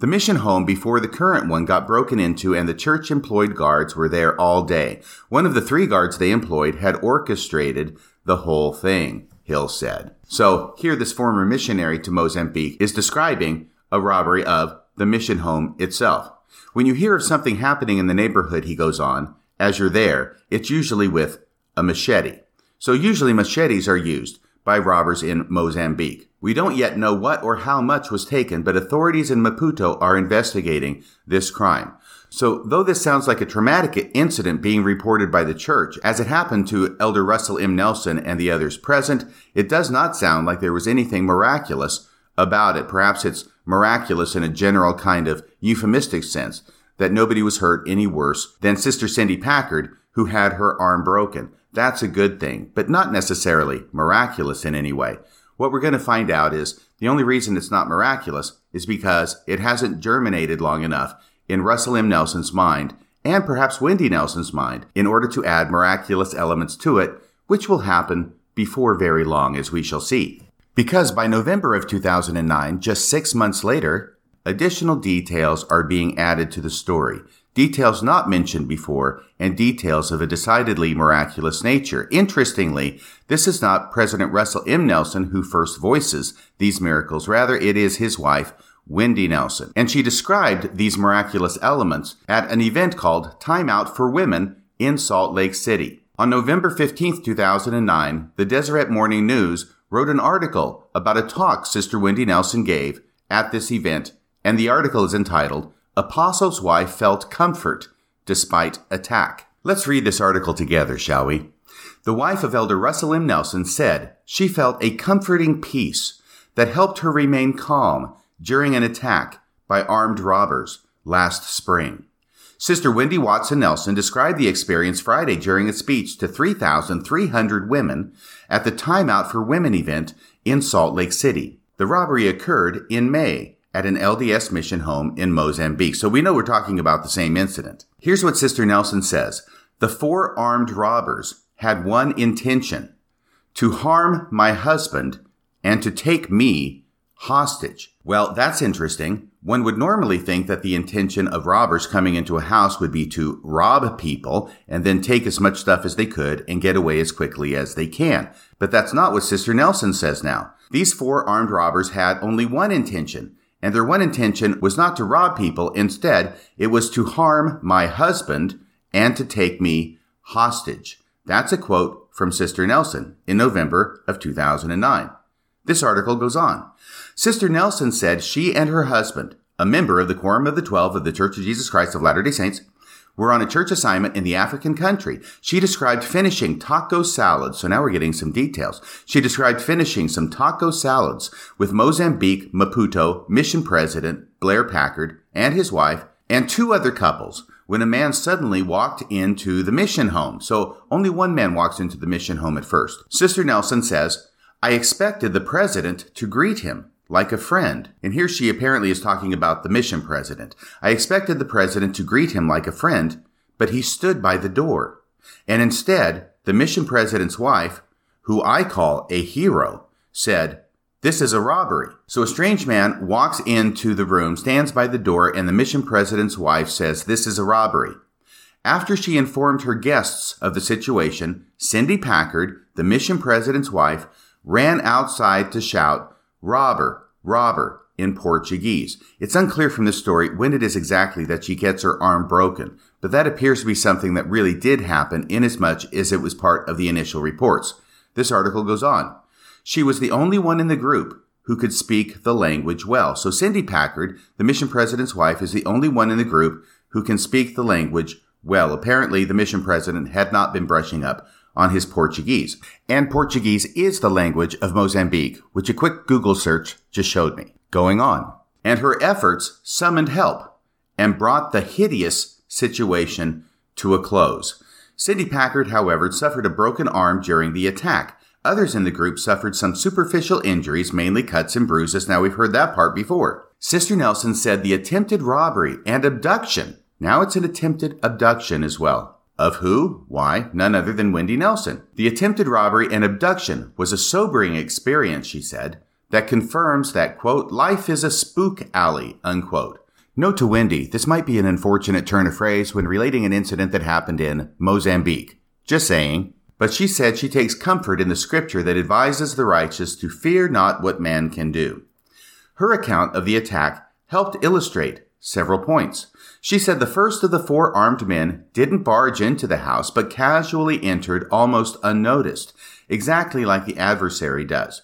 The mission home before the current one got broken into and the church employed guards were there all day. One of the three guards they employed had orchestrated the whole thing, Hill said. So here this former missionary to Mozambique is describing a robbery of the mission home itself. When you hear of something happening in the neighborhood, he goes on, as you're there, it's usually with a machete. So usually machetes are used by robbers in Mozambique. We don't yet know what or how much was taken, but authorities in Maputo are investigating this crime. So, though this sounds like a traumatic incident being reported by the church, as it happened to Elder Russell M. Nelson and the others present, it does not sound like there was anything miraculous about it. Perhaps it's miraculous in a general kind of euphemistic sense that nobody was hurt any worse than Sister Cindy Packard, who had her arm broken. That's a good thing, but not necessarily miraculous in any way. What we're going to find out is the only reason it's not miraculous is because it hasn't germinated long enough in Russell M. Nelson's mind and perhaps Wendy Nelson's mind in order to add miraculous elements to it, which will happen before very long, as we shall see. Because by November of 2009, just six months later, additional details are being added to the story details not mentioned before, and details of a decidedly miraculous nature. Interestingly, this is not President Russell M. Nelson who first voices these miracles. Rather, it is his wife, Wendy Nelson. And she described these miraculous elements at an event called Time Out for Women in Salt Lake City. On November 15, 2009, the Deseret Morning News wrote an article about a talk Sister Wendy Nelson gave at this event, and the article is entitled Apostle's wife felt comfort despite attack. Let's read this article together, shall we? The wife of Elder Russell M. Nelson said she felt a comforting peace that helped her remain calm during an attack by armed robbers last spring. Sister Wendy Watson Nelson described the experience Friday during a speech to 3,300 women at the Time Out for Women event in Salt Lake City. The robbery occurred in May at an LDS mission home in Mozambique. So we know we're talking about the same incident. Here's what Sister Nelson says. The four armed robbers had one intention to harm my husband and to take me hostage. Well, that's interesting. One would normally think that the intention of robbers coming into a house would be to rob people and then take as much stuff as they could and get away as quickly as they can. But that's not what Sister Nelson says now. These four armed robbers had only one intention, and their one intention was not to rob people. Instead, it was to harm my husband and to take me hostage. That's a quote from Sister Nelson in November of 2009. This article goes on. Sister Nelson said she and her husband, a member of the Quorum of the Twelve of the Church of Jesus Christ of Latter-day Saints, were on a church assignment in the African country. She described finishing taco salads. So now we're getting some details. She described finishing some taco salads with Mozambique Maputo mission president Blair Packard and his wife and two other couples when a man suddenly walked into the mission home. So only one man walks into the mission home at first. Sister Nelson says, I expected the president to greet him like a friend. And here she apparently is talking about the mission president. I expected the president to greet him like a friend, but he stood by the door. And instead, the mission president's wife, who I call a hero, said, this is a robbery. So a strange man walks into the room, stands by the door, and the mission president's wife says, This is a robbery. After she informed her guests of the situation, Cindy Packard, the mission president's wife, ran outside to shout, robber, robber in Portuguese. It's unclear from this story when it is exactly that she gets her arm broken, but that appears to be something that really did happen inasmuch as it was part of the initial reports. This article goes on. She was the only one in the group who could speak the language well. So Cindy Packard, the mission president's wife, is the only one in the group who can speak the language well. Apparently, the mission president had not been brushing up on his Portuguese. And Portuguese is the language of Mozambique, which a quick Google search just showed me. Going on. And her efforts summoned help and brought the hideous situation to a close. Cindy Packard, however, suffered a broken arm during the attack. Others in the group suffered some superficial injuries, mainly cuts and bruises. Now we've heard that part before. Sister Nelson said the attempted robbery and abduction, now it's an attempted abduction as well, of who? Why, none other than Wendy Nelson. The attempted robbery and abduction was a sobering experience, she said, that confirms that, quote, life is a spook alley, unquote. Note to Wendy, this might be an unfortunate turn of phrase when relating an incident that happened in Mozambique. Just saying. But she said she takes comfort in the scripture that advises the righteous to fear not what man can do. Her account of the attack helped illustrate several points. She said the first of the four armed men didn't barge into the house, but casually entered almost unnoticed, exactly like the adversary does.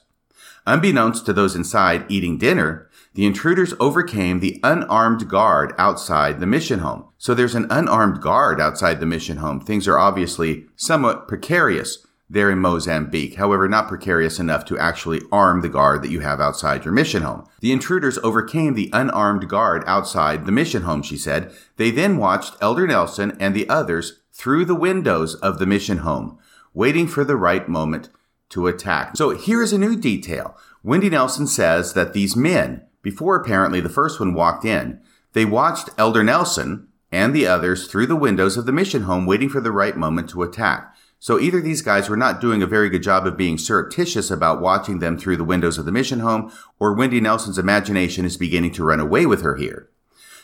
Unbeknownst to those inside eating dinner, the intruders overcame the unarmed guard outside the mission home. So there's an unarmed guard outside the mission home. Things are obviously somewhat precarious there in Mozambique. However, not precarious enough to actually arm the guard that you have outside your mission home. The intruders overcame the unarmed guard outside the mission home, she said. They then watched Elder Nelson and the others through the windows of the mission home, waiting for the right moment to attack. So here is a new detail. Wendy Nelson says that these men, before apparently the first one walked in, they watched Elder Nelson and the others through the windows of the mission home waiting for the right moment to attack. So either these guys were not doing a very good job of being surreptitious about watching them through the windows of the mission home, or Wendy Nelson's imagination is beginning to run away with her here.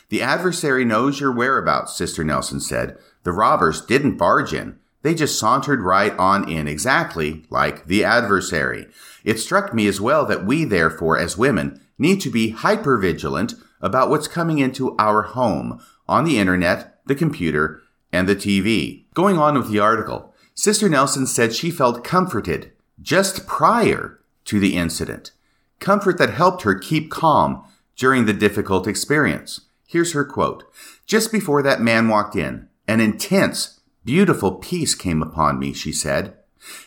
The adversary knows your whereabouts, Sister Nelson said. The robbers didn't barge in. They just sauntered right on in, exactly like the adversary. It struck me as well that we, therefore, as women, need to be hyper vigilant about what's coming into our home on the internet, the computer, and the TV. Going on with the article, Sister Nelson said she felt comforted just prior to the incident, comfort that helped her keep calm during the difficult experience. Here's her quote. Just before that man walked in, an intense, beautiful peace came upon me, she said.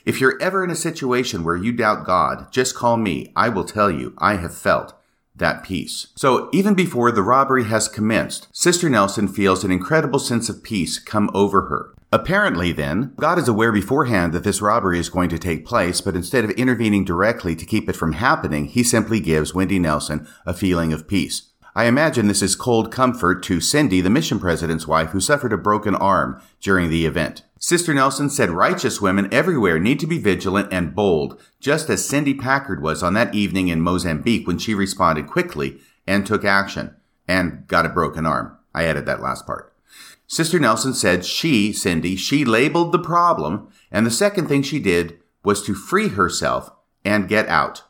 If you're ever in a situation where you doubt God, just call me. I will tell you, I have felt that peace. So even before the robbery has commenced, Sister Nelson feels an incredible sense of peace come over her. Apparently, then, God is aware beforehand that this robbery is going to take place, but instead of intervening directly to keep it from happening, he simply gives Wendy Nelson a feeling of peace. I imagine this is cold comfort to Cindy, the mission president's wife, who suffered a broken arm during the event. Sister Nelson said righteous women everywhere need to be vigilant and bold, just as Cindy Packard was on that evening in Mozambique when she responded quickly and took action and got a broken arm. I added that last part. Sister Nelson said she, Cindy, she labeled the problem, and the second thing she did was to free herself and get out.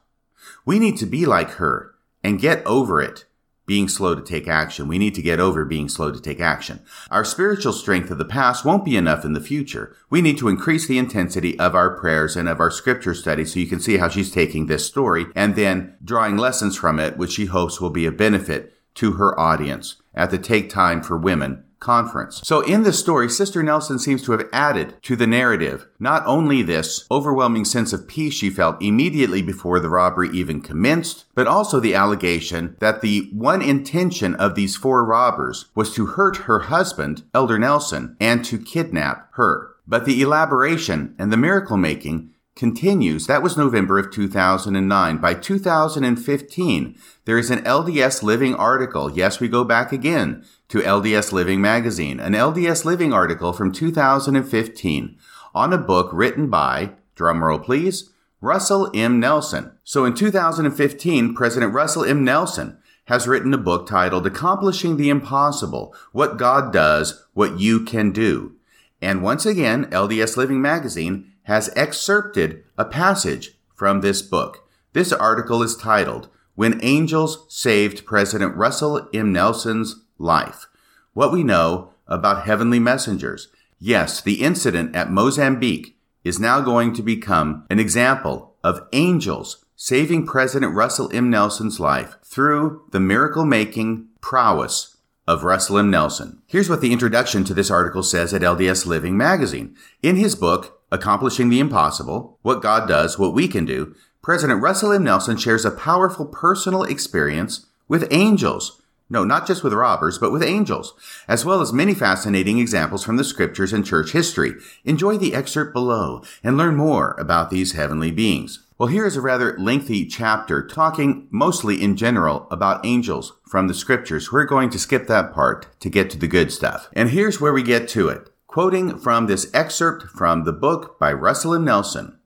We need to be like her and get over it, being slow to take action. We need to get over being slow to take action. Our spiritual strength of the past won't be enough in the future. We need to increase the intensity of our prayers and of our scripture study so you can see how she's taking this story and then drawing lessons from it, which she hopes will be a benefit to her audience at the Take Time for Women conference. So in this story, Sister Nelson seems to have added to the narrative not only this overwhelming sense of peace she felt immediately before the robbery even commenced, but also the allegation that the one intention of these four robbers was to hurt her husband, Elder Nelson, and to kidnap her. But the elaboration and the miracle making continues. That was November of 2009. By 2015, there is an LDS Living article. Yes, we go back again to LDS Living magazine, an LDS Living article from 2015 on a book written by, drumroll please, Russell M. Nelson. So in 2015, President Russell M. Nelson has written a book titled Accomplishing the Impossible What God Does, What You Can Do. And once again, LDS Living magazine has excerpted a passage from this book. This article is titled When Angels Saved President Russell M. Nelson's life. What we know about heavenly messengers. Yes, the incident at Mozambique is now going to become an example of angels saving President Russell M. Nelson's life through the miracle making prowess of Russell M. Nelson. Here's what the introduction to this article says at LDS Living magazine. In his book, Accomplishing the Impossible, What God Does, What We Can Do, President Russell M. Nelson shares a powerful personal experience with angels no, not just with robbers, but with angels, as well as many fascinating examples from the scriptures and church history. Enjoy the excerpt below and learn more about these heavenly beings. Well, here is a rather lengthy chapter talking mostly in general about angels from the scriptures. We're going to skip that part to get to the good stuff. And here's where we get to it. Quoting from this excerpt from the book by Russell M. Nelson.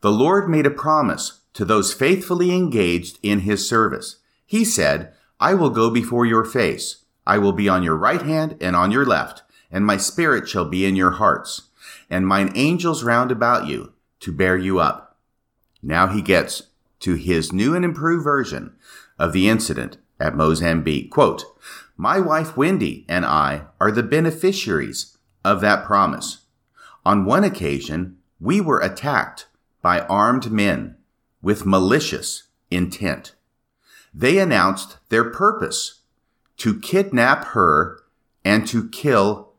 The Lord made a promise to those faithfully engaged in his service. He said, I will go before your face. I will be on your right hand and on your left, and my spirit shall be in your hearts, and mine angels round about you to bear you up. Now he gets to his new and improved version of the incident at Mozambique. Quote, My wife Wendy and I are the beneficiaries of that promise. On one occasion, we were attacked by armed men with malicious intent. They announced their purpose to kidnap her and to kill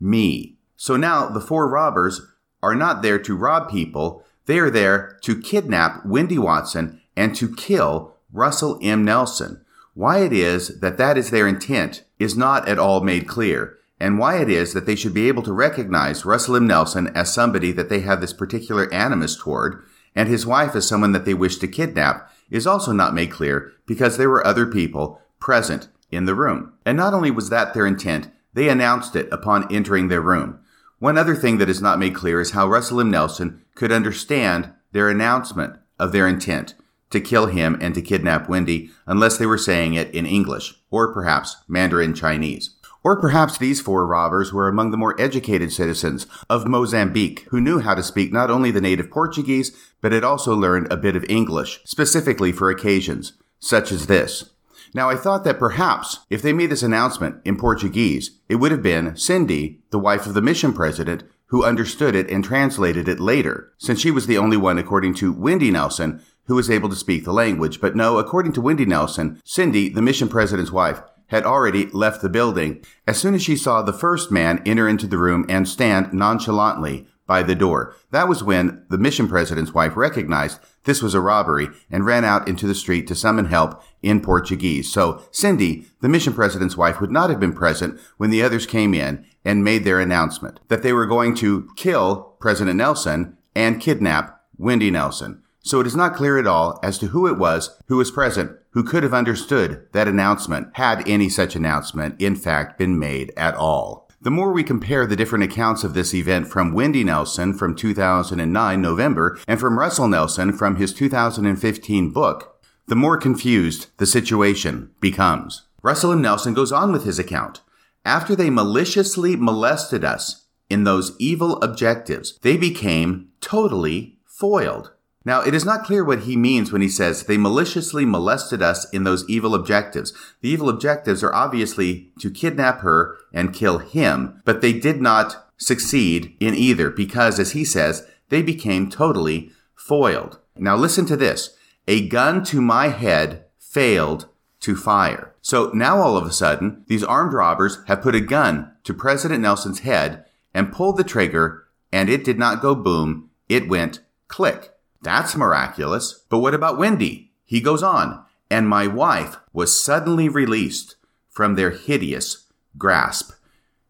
me. So now the four robbers are not there to rob people. They are there to kidnap Wendy Watson and to kill Russell M. Nelson. Why it is that that is their intent is not at all made clear, and why it is that they should be able to recognize Russell M. Nelson as somebody that they have this particular animus toward, and his wife as someone that they wish to kidnap, is also not made clear because there were other people present in the room. And not only was that their intent, they announced it upon entering their room. One other thing that is not made clear is how Russell M. Nelson could understand their announcement of their intent to kill him and to kidnap Wendy unless they were saying it in English, or perhaps Mandarin Chinese. Or perhaps these four robbers were among the more educated citizens of Mozambique who knew how to speak not only the native Portuguese, but had also learned a bit of English, specifically for occasions such as this. Now, I thought that perhaps if they made this announcement in Portuguese, it would have been Cindy, the wife of the mission president, who understood it and translated it later, since she was the only one, according to Wendy Nelson, who was able to speak the language. But no, according to Wendy Nelson, Cindy, the mission president's wife, had already left the building as soon as she saw the first man enter into the room and stand nonchalantly by the door. That was when the mission president's wife recognized this was a robbery and ran out into the street to summon help in Portuguese. So Cindy, the mission president's wife, would not have been present when the others came in and made their announcement that they were going to kill President Nelson and kidnap Wendy Nelson. So it is not clear at all as to who it was who was present who could have understood that announcement had any such announcement in fact been made at all. The more we compare the different accounts of this event from Wendy Nelson from 2009 November and from Russell Nelson from his 2015 book, the more confused the situation becomes. Russell M. Nelson goes on with his account. After they maliciously molested us in those evil objectives, they became totally foiled. Now, it is not clear what he means when he says they maliciously molested us in those evil objectives. The evil objectives are obviously to kidnap her and kill him, but they did not succeed in either because, as he says, they became totally foiled. Now, listen to this. A gun to my head failed to fire. So now all of a sudden, these armed robbers have put a gun to President Nelson's head and pulled the trigger, and it did not go boom, it went click. That's miraculous. But what about Wendy? He goes on, and my wife was suddenly released from their hideous grasp.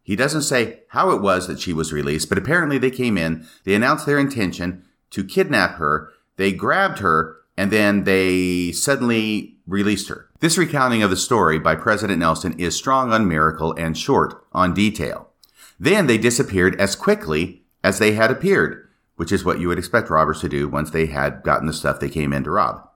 He doesn't say how it was that she was released, but apparently they came in, they announced their intention to kidnap her, they grabbed her, and then they suddenly released her. This recounting of the story by President Nelson is strong on miracle and short on detail. Then they disappeared as quickly as they had appeared which is what you would expect robbers to do once they had gotten the stuff they came in to rob.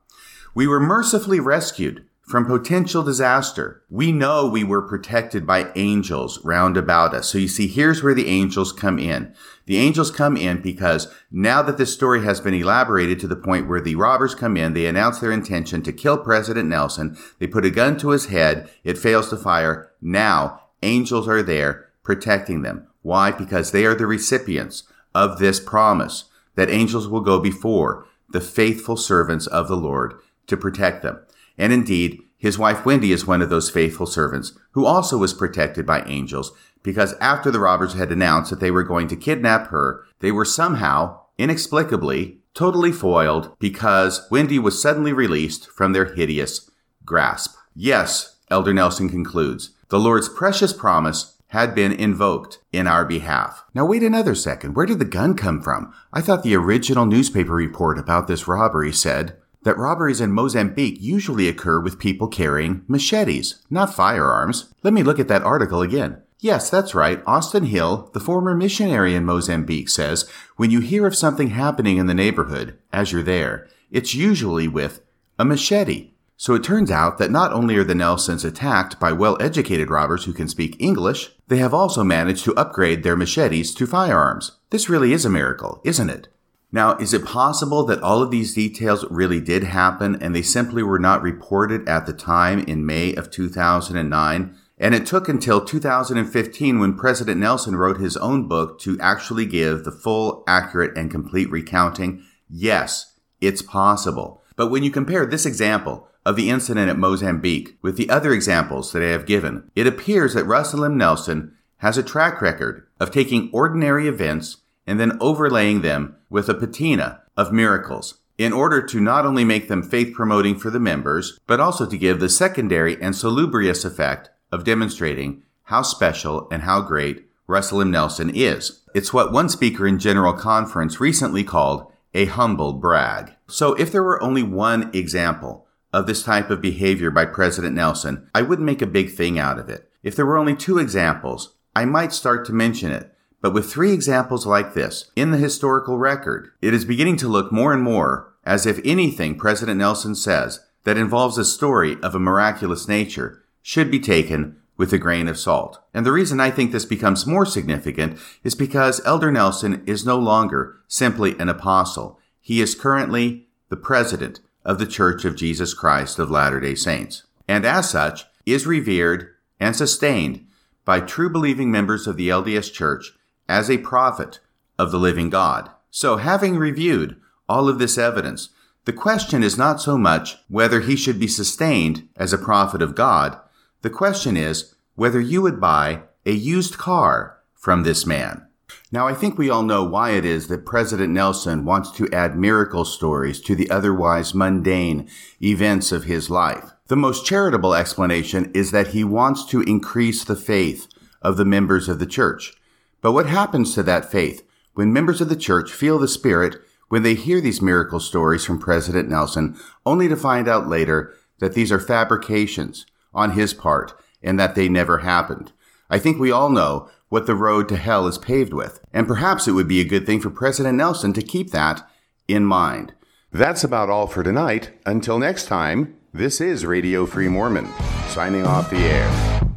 We were mercifully rescued from potential disaster. We know we were protected by angels round about us. So you see, here's where the angels come in. The angels come in because now that this story has been elaborated to the point where the robbers come in, they announce their intention to kill President Nelson. They put a gun to his head. It fails to fire. Now angels are there protecting them. Why? Because they are the recipients of this promise that angels will go before the faithful servants of the Lord to protect them. And indeed, his wife Wendy is one of those faithful servants who also was protected by angels because after the robbers had announced that they were going to kidnap her, they were somehow, inexplicably, totally foiled because Wendy was suddenly released from their hideous grasp. Yes, Elder Nelson concludes, the Lord's precious promise had been invoked in our behalf. Now wait another second. Where did the gun come from? I thought the original newspaper report about this robbery said that robberies in Mozambique usually occur with people carrying machetes, not firearms. Let me look at that article again. Yes, that's right. Austin Hill, the former missionary in Mozambique, says when you hear of something happening in the neighborhood, as you're there, it's usually with a machete. So it turns out that not only are the Nelsons attacked by well educated robbers who can speak English, they have also managed to upgrade their machetes to firearms. This really is a miracle, isn't it? Now, is it possible that all of these details really did happen and they simply were not reported at the time in May of 2009? And it took until 2015 when President Nelson wrote his own book to actually give the full, accurate, and complete recounting. Yes, it's possible. But when you compare this example of the incident at Mozambique with the other examples that I have given, it appears that Russell M. Nelson has a track record of taking ordinary events and then overlaying them with a patina of miracles in order to not only make them faith promoting for the members, but also to give the secondary and salubrious effect of demonstrating how special and how great Russell M. Nelson is. It's what one speaker in General Conference recently called a humble brag. So if there were only one example of this type of behavior by President Nelson, I wouldn't make a big thing out of it. If there were only two examples, I might start to mention it. But with three examples like this in the historical record, it is beginning to look more and more as if anything President Nelson says that involves a story of a miraculous nature should be taken with a grain of salt. And the reason I think this becomes more significant is because Elder Nelson is no longer simply an apostle. He is currently the president of the Church of Jesus Christ of Latter-day Saints. And as such, is revered and sustained by true believing members of the LDS Church as a prophet of the living God. So having reviewed all of this evidence, the question is not so much whether he should be sustained as a prophet of God, the question is whether you would buy a used car from this man. Now, I think we all know why it is that President Nelson wants to add miracle stories to the otherwise mundane events of his life. The most charitable explanation is that he wants to increase the faith of the members of the church. But what happens to that faith when members of the church feel the Spirit when they hear these miracle stories from President Nelson, only to find out later that these are fabrications on his part and that they never happened. I think we all know what the road to hell is paved with, and perhaps it would be a good thing for President Nelson to keep that in mind. That's about all for tonight. Until next time, this is Radio Free Mormon, signing off the air.